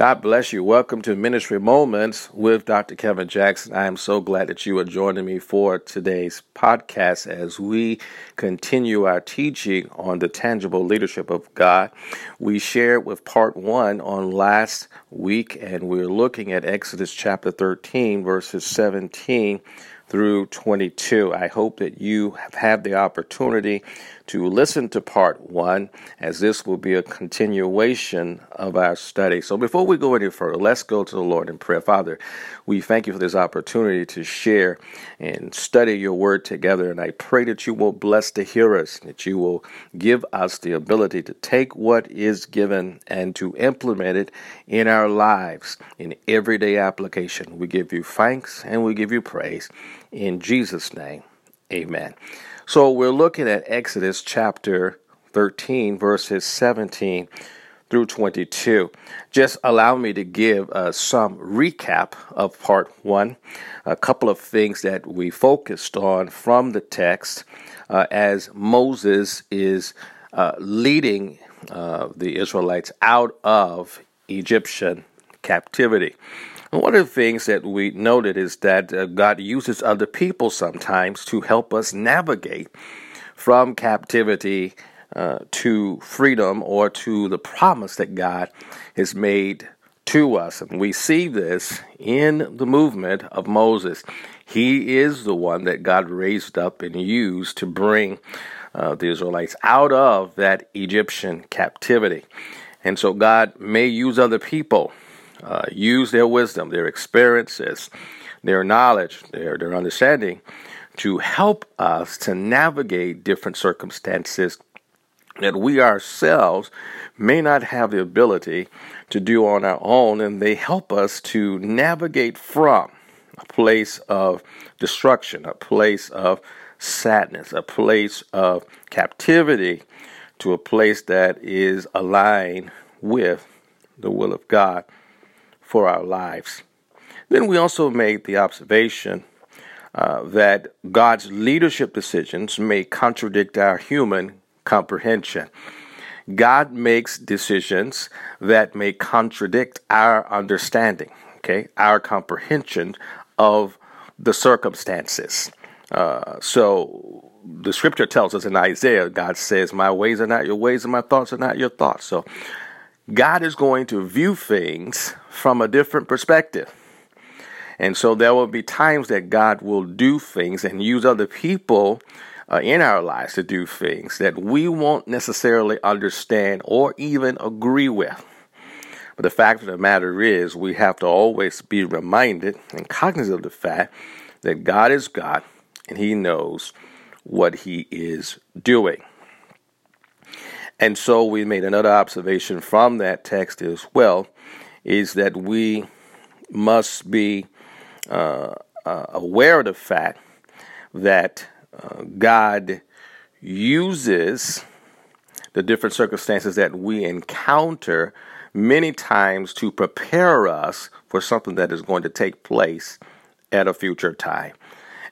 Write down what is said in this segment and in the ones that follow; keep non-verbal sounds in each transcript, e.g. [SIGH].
God bless you. Welcome to Ministry Moments with Dr. Kevin Jackson. I am so glad that you are joining me for today's podcast as we continue our teaching on the tangible leadership of God. We shared with part one on last week, and we're looking at Exodus chapter 13, verses 17 through 22. I hope that you have had the opportunity to listen to part one, as this will be a continuation of our study. So before we go any further, let's go to the Lord in prayer. Father, we thank you for this opportunity to share and study your word together. And I pray that you will bless the hearers, that you will give us the ability to take what is given and to implement it in our lives in everyday application. We give you thanks and we give you praise. In Jesus' name, amen. So we're looking at Exodus chapter 13, verses 17 through 22. Just allow me to give uh, some recap of part one, a couple of things that we focused on from the text uh, as Moses is uh, leading uh, the Israelites out of Egyptian captivity. And one of the things that we noted is that uh, God uses other people sometimes to help us navigate from captivity uh, to freedom or to the promise that God has made to us. And we see this in the movement of Moses. He is the one that God raised up and used to bring uh, the Israelites out of that Egyptian captivity. And so God may use other people uh, use their wisdom, their experiences, their knowledge, their, their understanding to help us to navigate different circumstances that we ourselves may not have the ability to do on our own, and they help us to navigate from a place of destruction, a place of sadness, a place of captivity, to a place that is aligned with the will of God for our lives. Then we also made the observation uh, that God's leadership decisions may contradict our human comprehension. God makes decisions that may contradict our understanding, okay, our comprehension of the circumstances. Uh, so the scripture tells us in Isaiah, God says, My ways are not your ways, and my thoughts are not your thoughts. So God is going to view things from a different perspective. And so there will be times that God will do things and use other people uh, in our lives to do things that we won't necessarily understand or even agree with. But the fact of the matter is, we have to always be reminded and cognizant of the fact that God is God and He knows what He is doing. And so we made another observation from that text as well is that we must be uh, uh, aware of the fact that uh, God uses the different circumstances that we encounter many times to prepare us for something that is going to take place at a future time.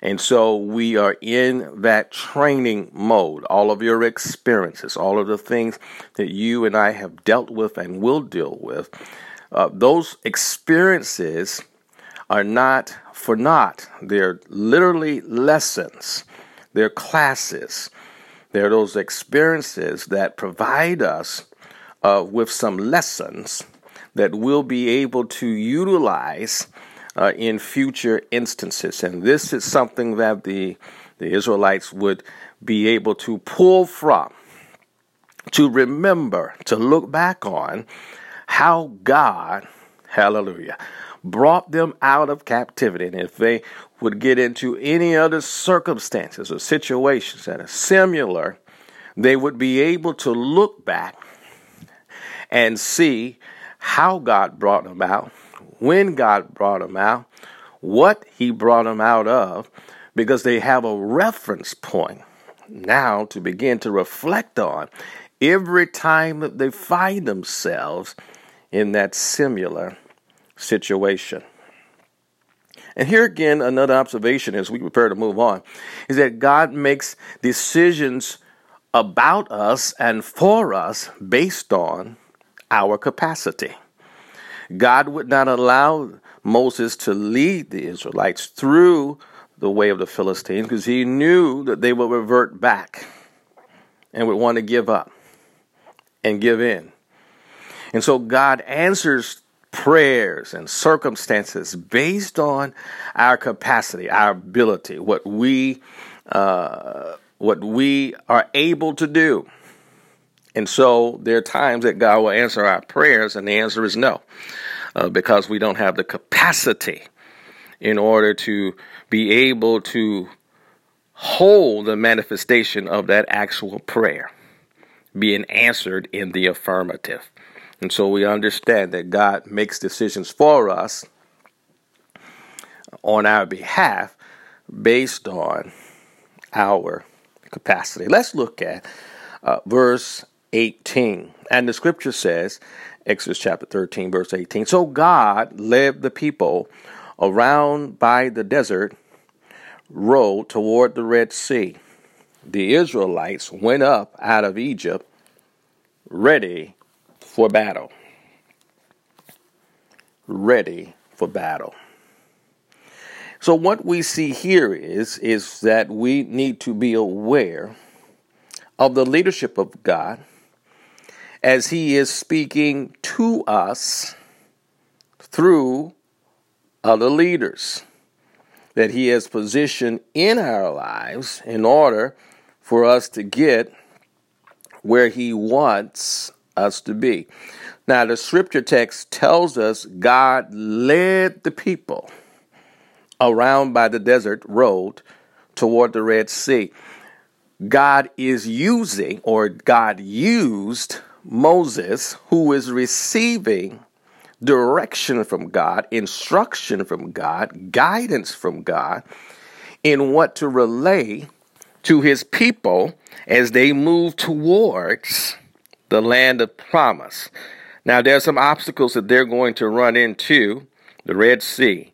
And so we are in that training mode. All of your experiences, all of the things that you and I have dealt with and will deal with, uh, those experiences are not for naught. They're literally lessons, they're classes. They're those experiences that provide us uh, with some lessons that we'll be able to utilize uh, in future instances. And this is something that the, the Israelites would be able to pull from, to remember, to look back on how God, hallelujah, brought them out of captivity. And if they would get into any other circumstances or situations that are similar, they would be able to look back and see how God brought them out when God brought them out, what He brought them out of, because they have a reference point now to begin to reflect on every time that they find themselves in that similar situation. And here again, another observation as we prepare to move on is that God makes decisions about us and for us based on our capacity. God would not allow Moses to lead the Israelites through the way of the Philistines because he knew that they would revert back and would want to give up and give in. And so God answers prayers and circumstances based on our capacity, our ability, what we uh, what we are able to do. And so there are times that God will answer our prayers, and the answer is no, uh, because we don't have the capacity in order to be able to hold the manifestation of that actual prayer being answered in the affirmative. And so we understand that God makes decisions for us on our behalf based on our capacity. Let's look at uh, verse 18. And the scripture says, Exodus chapter 13, verse 18 So God led the people around by the desert road toward the Red Sea. The Israelites went up out of Egypt ready for battle. Ready for battle. So what we see here is is that we need to be aware of the leadership of God as he is speaking to us through other leaders that he has positioned in our lives in order for us to get where he wants us to be. Now, the scripture text tells us God led the people around by the desert road toward the Red Sea. God is using, or God used Moses, who is receiving direction from God, instruction from God, guidance from God in what to relay to his people as they move towards the land of promise. Now, there are some obstacles that they're going to run into the Red Sea,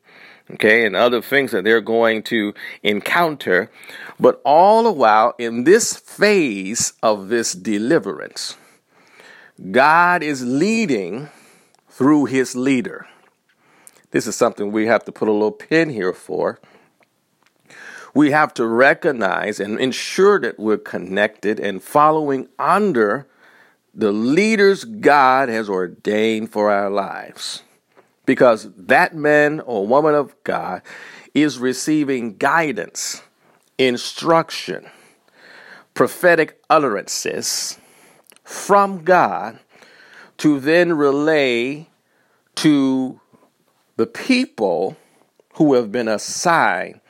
okay, and other things that they're going to encounter. But all the while, in this phase of this deliverance, God is leading through his leader. This is something we have to put a little pin here for. We have to recognize and ensure that we're connected and following under the leaders God has ordained for our lives. Because that man or woman of God is receiving guidance, instruction, prophetic utterances from God to then relay to the people who have been assigned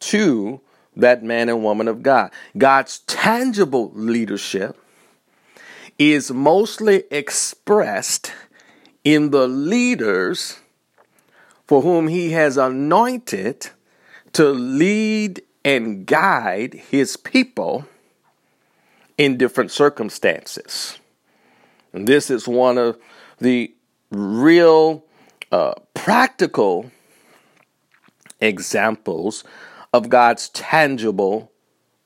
to that man and woman of God. God's tangible leadership is mostly expressed in the leaders for whom he has anointed to lead and guide his people in different circumstances. And this is one of the real uh, practical examples of God's tangible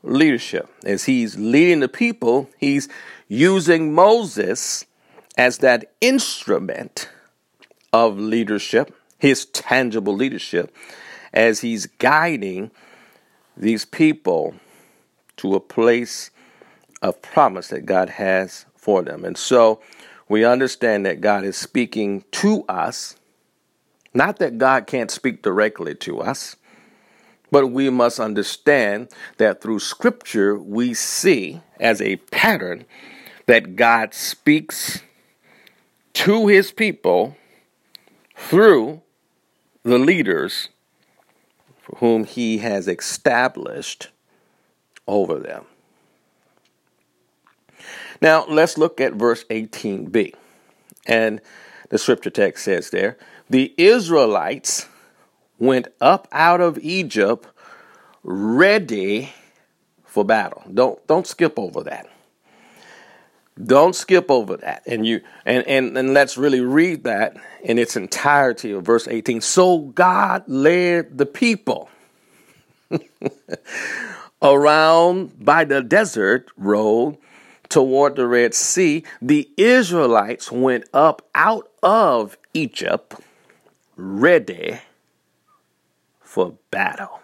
leadership. As he's leading the people, he's using Moses as that instrument of leadership, his tangible leadership, as he's guiding these people to a place of promise that God has for them. And so we understand that God is speaking to us, not that God can't speak directly to us. But we must understand that through Scripture, we see as a pattern that God speaks to his people through the leaders for whom he has established over them. Now, let's look at verse 18b. And the scripture text says there, the Israelites went up out of Egypt ready for battle. Don't don't skip over that. Don't skip over that. And you and, and, and let's really read that in its entirety of verse 18. So God led the people [LAUGHS] around by the desert road toward the Red Sea, the Israelites went up out of Egypt ready for battle.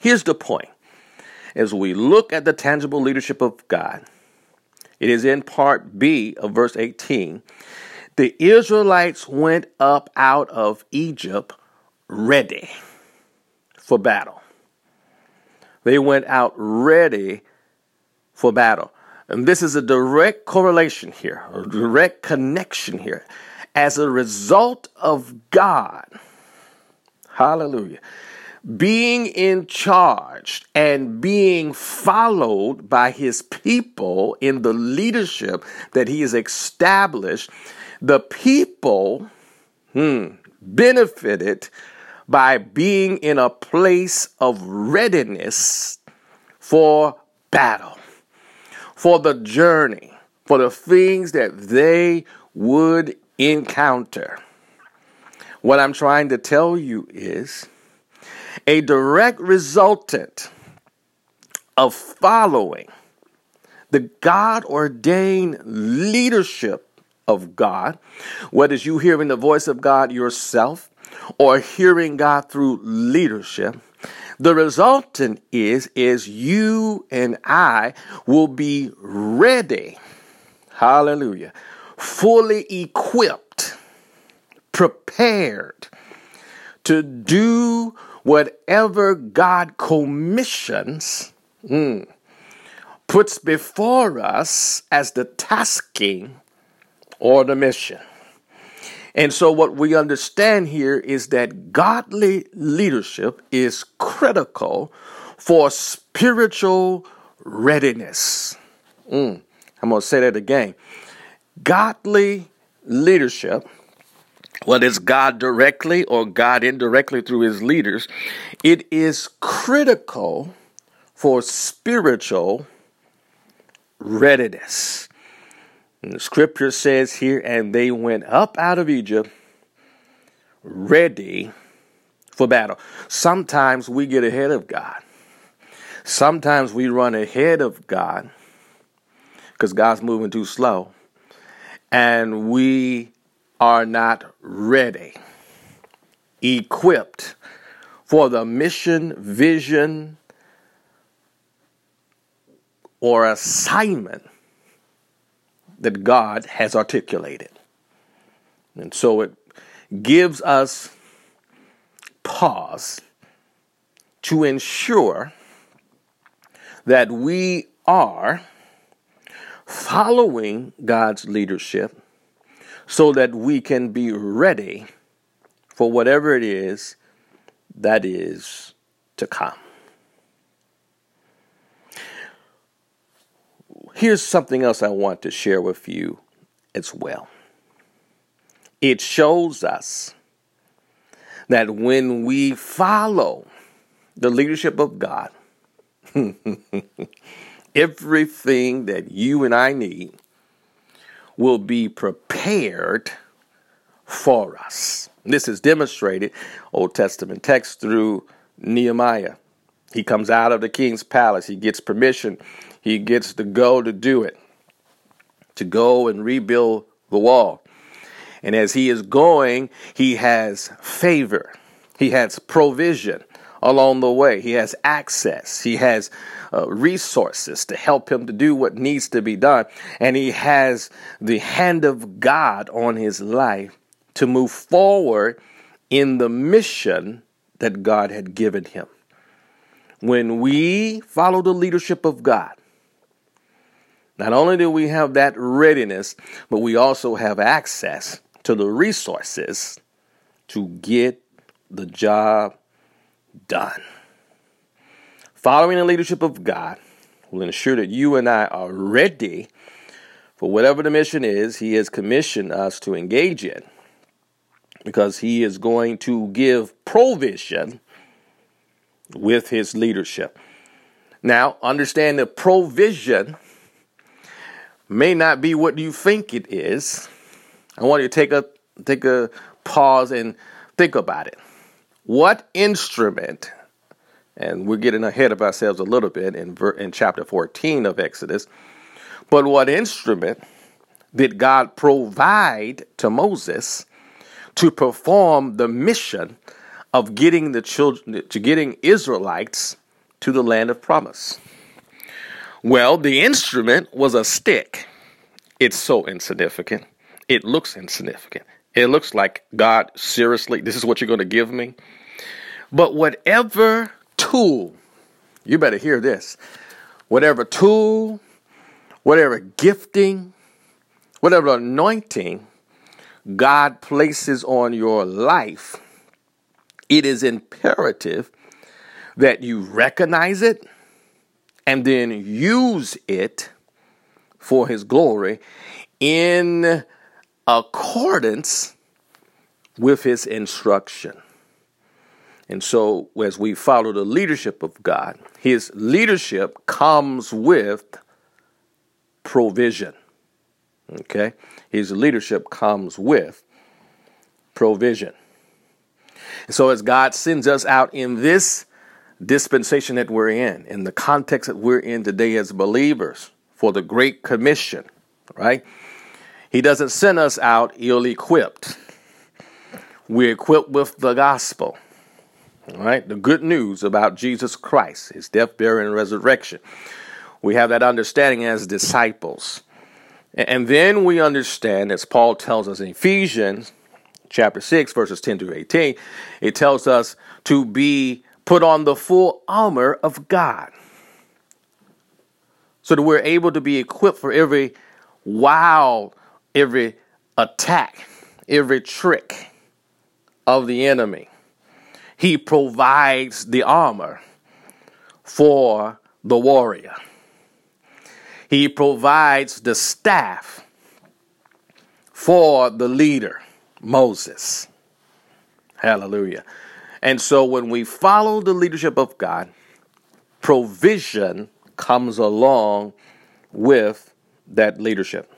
Here's the point. As we look at the tangible leadership of God, it is in part B of verse 18. The Israelites went up out of Egypt ready for battle. They went out ready for battle. And this is a direct correlation here, a direct connection here. As a result of God, hallelujah, being in charge and being followed by his people in the leadership that he has established, the people hmm, benefited by being in a place of readiness for battle, for the journey, for the things that they would encounter. What I'm trying to tell you is a direct resultant of following the God ordained leadership of God, whether it's you hearing the voice of God yourself or hearing God through leadership, the resultant is is you and I will be ready. Hallelujah. Fully equipped, prepared to do whatever God commissions, mm, puts before us as the tasking or the mission. And so, what we understand here is that godly leadership is critical for spiritual readiness. Mm, I'm going to say that again. Godly leadership, whether it's God directly or God indirectly through his leaders, it is critical for spiritual readiness. And the scripture says here, and they went up out of Egypt ready for battle. Sometimes we get ahead of God. Sometimes we run ahead of God because God's moving too slow. And we are not ready, equipped for the mission, vision, or assignment that God has articulated. And so it gives us pause to ensure that we are following God's leadership so that we can be ready for whatever it is that is to come. Here's something else I want to share with you as well. It shows us that when we follow the leadership of God, [LAUGHS] everything that you and I need will be prepared for us. This is demonstrated Old Testament text through Nehemiah. He comes out of the king's palace. He gets permission he gets to go to do it, to go and rebuild the wall. And as he is going, he has favor, he has provision along the way, he has access, he has uh, resources to help him to do what needs to be done, and he has the hand of God on his life to move forward in the mission that God had given him. When we follow the leadership of God, not only do we have that readiness, but we also have access to the resources to get the job done. Following the leadership of God will ensure that you and I are ready for whatever the mission is He has commissioned us to engage in because He is going to give provision with His leadership. Now, understand the provision may not be what you think it is. I want you to take a take a pause and think about it. What instrument? And we're getting ahead of ourselves a little bit in in chapter 14 of Exodus. But what instrument did God provide to Moses to perform the mission of getting the children to getting Israelites to the land of promise? Well, the instrument was a stick. It's so insignificant. It looks insignificant. It looks like God, seriously, this is what you're going to give me. But whatever tool, you better hear this, whatever tool, whatever gifting, whatever anointing God places on your life, it is imperative that you recognize it and then use it for His glory in accordance with His instruction. And so, as we follow the leadership of God, His leadership comes with provision. Okay? His leadership comes with provision. So, as God sends us out in this dispensation that we're in, in the context that we're in today as believers for the Great Commission, right? He doesn't send us out ill equipped. We're equipped with the gospel, right? The good news about Jesus Christ, his death, burial, and resurrection. We have that understanding as disciples. And then we understand, as Paul tells us in Ephesians chapter 6, verses 10 through 18, it tells us to be put on the full armor of God so that we're able to be equipped for every wild, every attack, every trick of the enemy. He provides the armor for the warrior. He provides the staff for the leader, Moses. Hallelujah. And so when we follow the leadership of God, provision comes along with that leadership.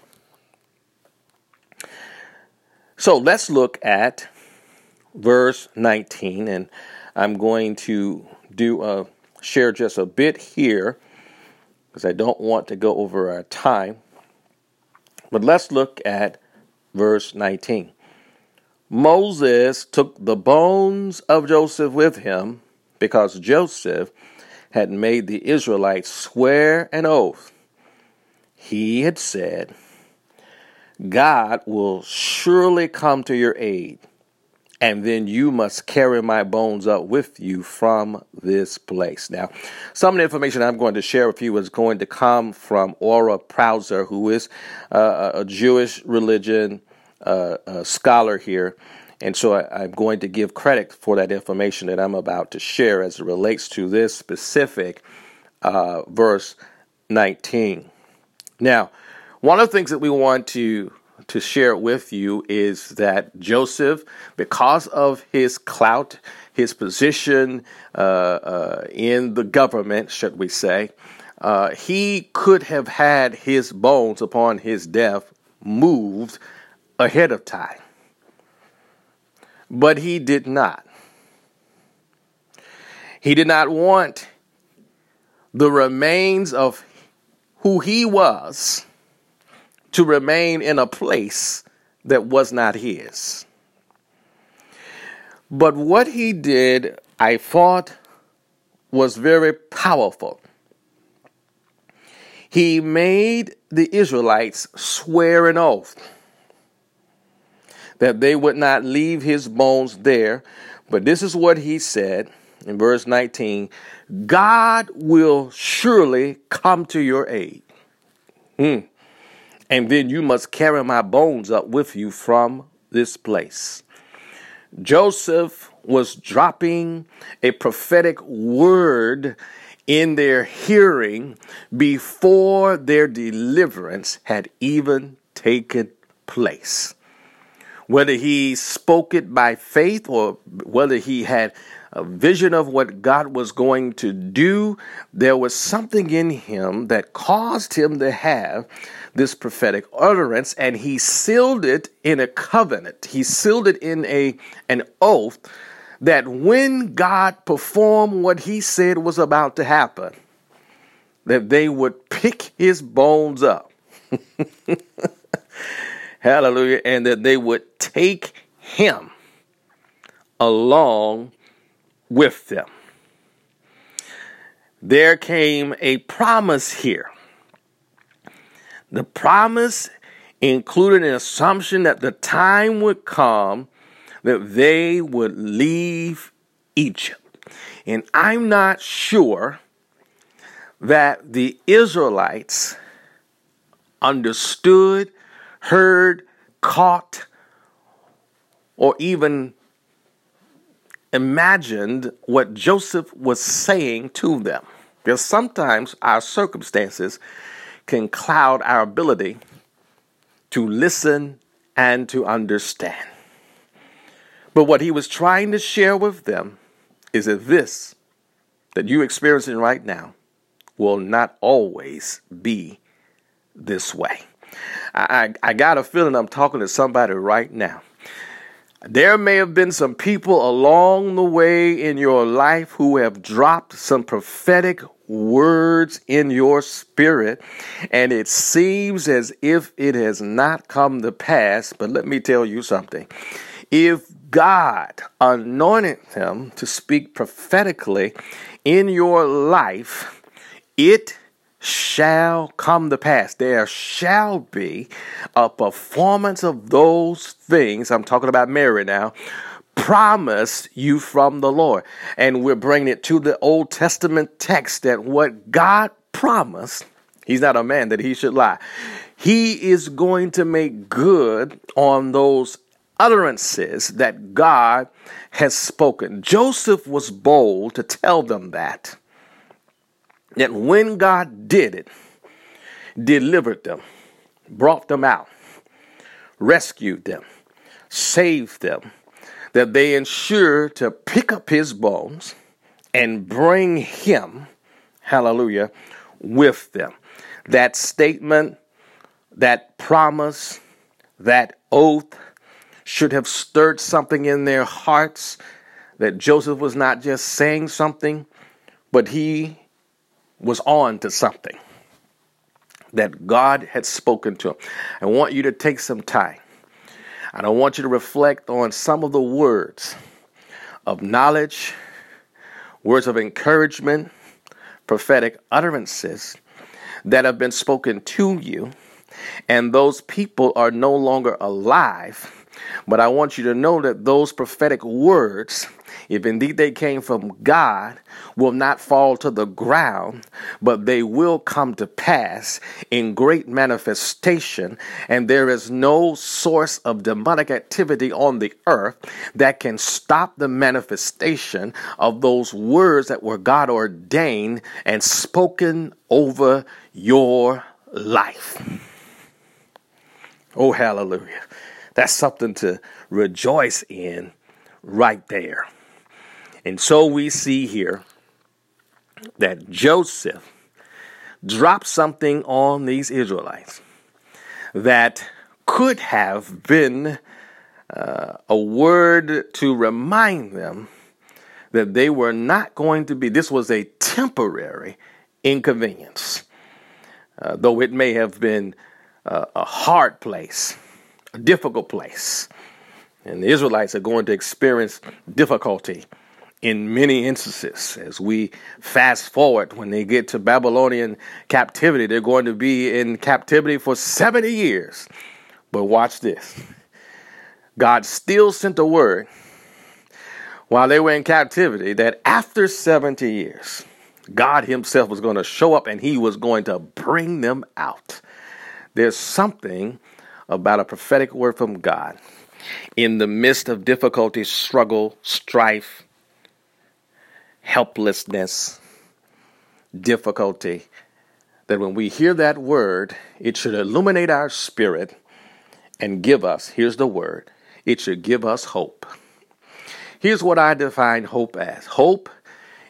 So let's look at verse 19, and I'm going to do a share just a bit here because I don't want to go over our time. But let's look at verse 19. Moses took the bones of Joseph with him because Joseph had made the Israelites swear an oath. He had said, God will surely come to your aid and then you must carry my bones up with you from this place. Now, some of the information I'm going to share with you is going to come from Ora Prouser, who is uh, a Jewish religion uh, scholar here. And so I, am going to give credit for that information that I'm about to share as it relates to this specific uh, verse 19. Now, one of the things that we want to to share with you is that Joseph, because of his clout, his position uh, uh, in the government, should we say, uh, he could have had his bones upon his death moved ahead of time. But he did not. He did not want the remains of who he was to remain in a place that was not his. But what he did, I thought, was very powerful. He made the Israelites swear an oath that they would not leave his bones there. But this is what he said in verse 19 God will surely come to your aid. Hmm and then you must carry my bones up with you from this place. Joseph was dropping a prophetic word in their hearing before their deliverance had even taken place. Whether he spoke it by faith or whether he had a vision of what God was going to do, there was something in him that caused him to have this prophetic utterance and he sealed it in a covenant. He sealed it in a an oath that when God performed what he said was about to happen, that they would pick his bones up [LAUGHS] Hallelujah. And that they would take him along with them. There came a promise here. The promise included an assumption that the time would come that they would leave Egypt. And I'm not sure that the Israelites understood, heard, caught, or even imagined what Joseph was saying to them. Because sometimes our circumstances can cloud our ability to listen and to understand. But what he was trying to share with them is that this that you're experiencing right now will not always be this way. I, I, got a feeling I'm talking to somebody right now. There may have been some people along the way in your life who have dropped some prophetic words in your spirit, and it seems as if it has not come to pass. But let me tell you something. If God anointed them to speak prophetically in your life, it shall come to pass. There shall be a performance of those things. I'm talking about Mary now. Promised you from the Lord. And we're bringing it to the Old Testament text that what God promised, He's not a man that He should lie. He is going to make good on those utterances that God has spoken. Joseph was bold to tell them that. That when God did it, delivered them, brought them out, rescued them, saved them, that they ensure to pick up his bones and bring him, hallelujah, with them. That statement, that promise, that oath, should have stirred something in their hearts that Joseph was not just saying something, but he was on to something that God had spoken to him. I want you to take some time. And I want you to reflect on some of the words of knowledge, words of encouragement, prophetic utterances that have been spoken to you, and those people are no longer alive. But I want you to know that those prophetic words, if indeed they came from God, will not fall to the ground, but they will come to pass in great manifestation. And there is no source of demonic activity on the earth that can stop the manifestation of those words that were God ordained and spoken over your life. Oh, hallelujah. That's something to rejoice in right there. And so we see here that Joseph dropped something on these Israelites that could have been uh, a word to remind them that they were not going to be, this was a temporary inconvenience. Uh, though it may have been uh, a hard place a difficult place. And the Israelites are going to experience difficulty in many instances. As we fast forward, when they get to Babylonian captivity, they're going to be in captivity for 70 years. But watch this God still sent a word while they were in captivity that after 70 years, God Himself was going to show up and He was going to bring them out. There's something about a prophetic word from God in the midst of difficulty, struggle, strife, helplessness, difficulty, that when we hear that word, it should illuminate our spirit and give us, here's the word, it should give us hope. Here's what I define hope as hope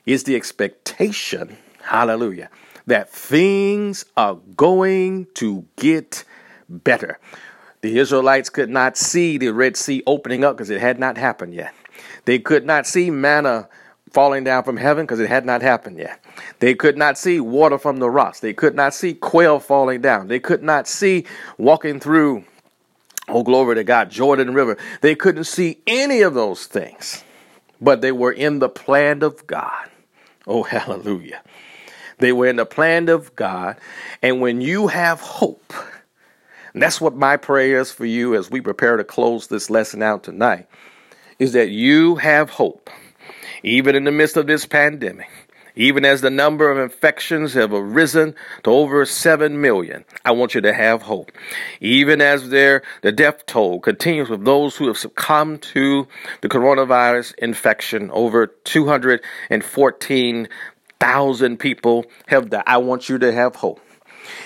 is the expectation, hallelujah, that things are going to get better. The Israelites could not see the Red Sea opening up because it had not happened yet. They could not see manna falling down from heaven because it had not happened yet. They could not see water from the rocks. They could not see quail falling down. They could not see walking through, oh, glory to God, Jordan River. They couldn't see any of those things, but they were in the plan of God. Oh, [LAUGHS] hallelujah. They were in the plan of God. And when you have hope, that's what my prayer is for you as we prepare to close this lesson out tonight, is that you have hope even in the midst of this pandemic. Even as the number of infections have arisen to over 7 million, I want you to have hope. Even as there, the death toll continues with those who have succumbed to the coronavirus infection, over 214,000 people have died. I want you to have hope.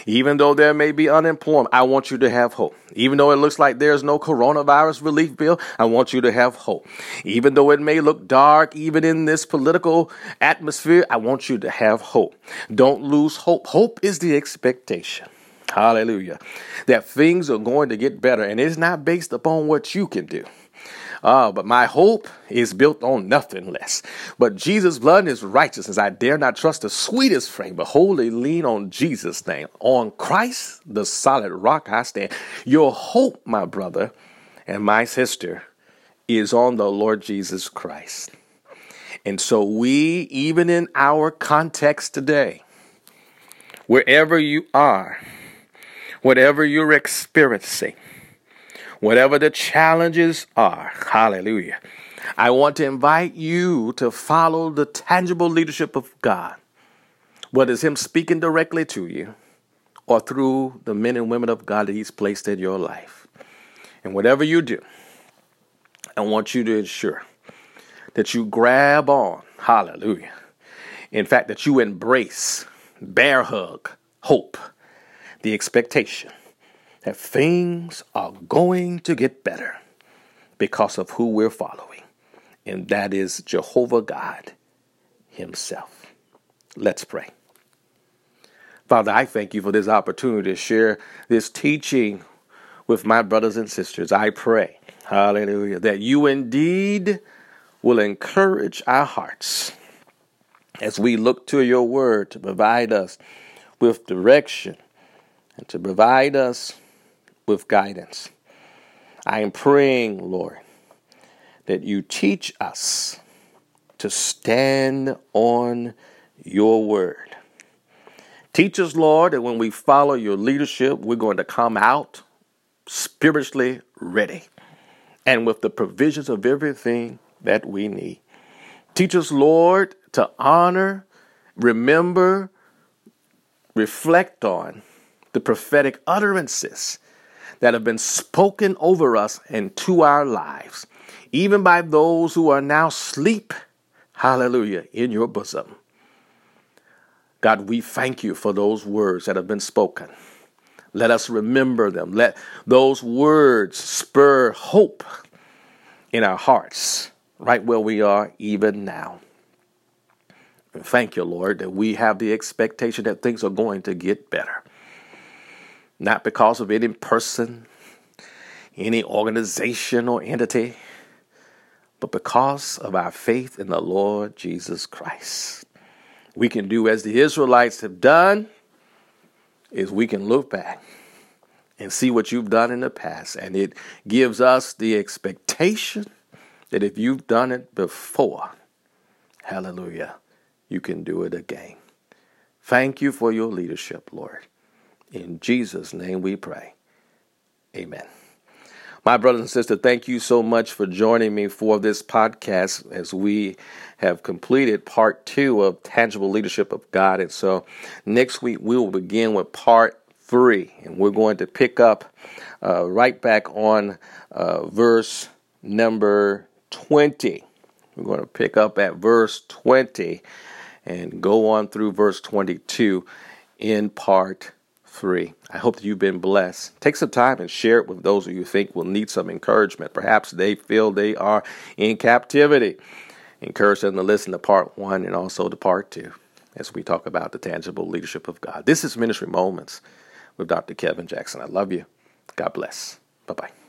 Even though there may be unemployment, I want you to have hope. Even though it looks like there's no coronavirus relief bill, I want you to have hope. Even though it may look dark, even in this political atmosphere, I want you to have hope. Don't lose hope. Hope is the expectation. Hallelujah. That things are going to get better, and it's not based upon what you can do. Uh, but my hope is built on nothing less. But Jesus' blood his righteousness, I dare not trust the sweetest frame, but wholly lean on Jesus' name. On Christ, the solid rock I stand. Your hope, my brother and my sister, is on the Lord Jesus Christ. And so we, even in our context today, wherever you are, whatever you're experiencing, whatever the challenges are. Hallelujah. I want to invite you to follow the tangible leadership of God, whether it's Him speaking directly to you or through the men and women of God that He's placed in your life. And whatever you do, I want you to ensure that you grab on, hallelujah. In fact, that you embrace, bear hug, hope, the expectation that things are going to get better because of who we're following, and that is Jehovah God Himself. Let's pray. Father, I thank you for this opportunity to share this teaching with my brothers and sisters. I pray, hallelujah, that you indeed will encourage our hearts as we look to your word to provide us with direction and to provide us with guidance. I am praying, Lord, that you teach us to stand on your word. Teach us, Lord, that when we follow your leadership, we're going to come out spiritually ready and with the provisions of everything that we need. Teach us, Lord, to honor, remember, reflect on the prophetic utterances that have been spoken over us and to our lives, even by those who are now asleep, hallelujah, in your bosom. God, we thank you for those words that have been spoken. Let us remember them. Let those words spur hope in our hearts, right where we are even now. And thank you, Lord, that we have the expectation that things are going to get better not because of any person, any organization or entity, but because of our faith in the Lord Jesus Christ. We can do as the Israelites have done is we can look back and see what you've done in the past and it gives us the expectation that if you've done it before, hallelujah, you can do it again. Thank you for your leadership, Lord. In Jesus' name we pray. Amen. My brothers and sisters, thank you so much for joining me for this podcast as we have completed part two of Tangible Leadership of God. And so next week we will begin with part three, and we're going to pick up uh, right back on uh, verse number 20. We're going to pick up at verse 20 and go on through verse 22 in part three. I hope that you've been blessed. Take some time and share it with those who you think will need some encouragement. Perhaps they feel they are in captivity. Encourage them to listen to part one and also to part two as we talk about the tangible leadership of God. This is Ministry Moments with Dr. Kevin Jackson. I love you. God bless. Bye bye.